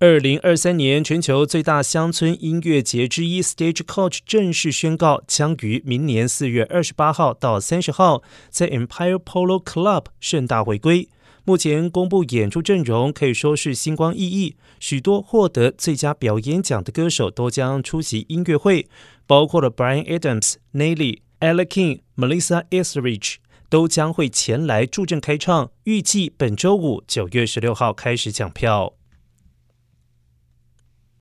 二零二三年全球最大乡村音乐节之一 Stagecoach 正式宣告，将于明年四月二十八号到三十号在 Empire Polo Club 盛大回归。目前公布演出阵容可以说是星光熠熠，许多获得最佳表演奖的歌手都将出席音乐会，包括了 Brian Adams、n a l l y Ella King、Melissa Etheridge 都将会前来助阵开唱，预计本周五九月十六号开始抢票。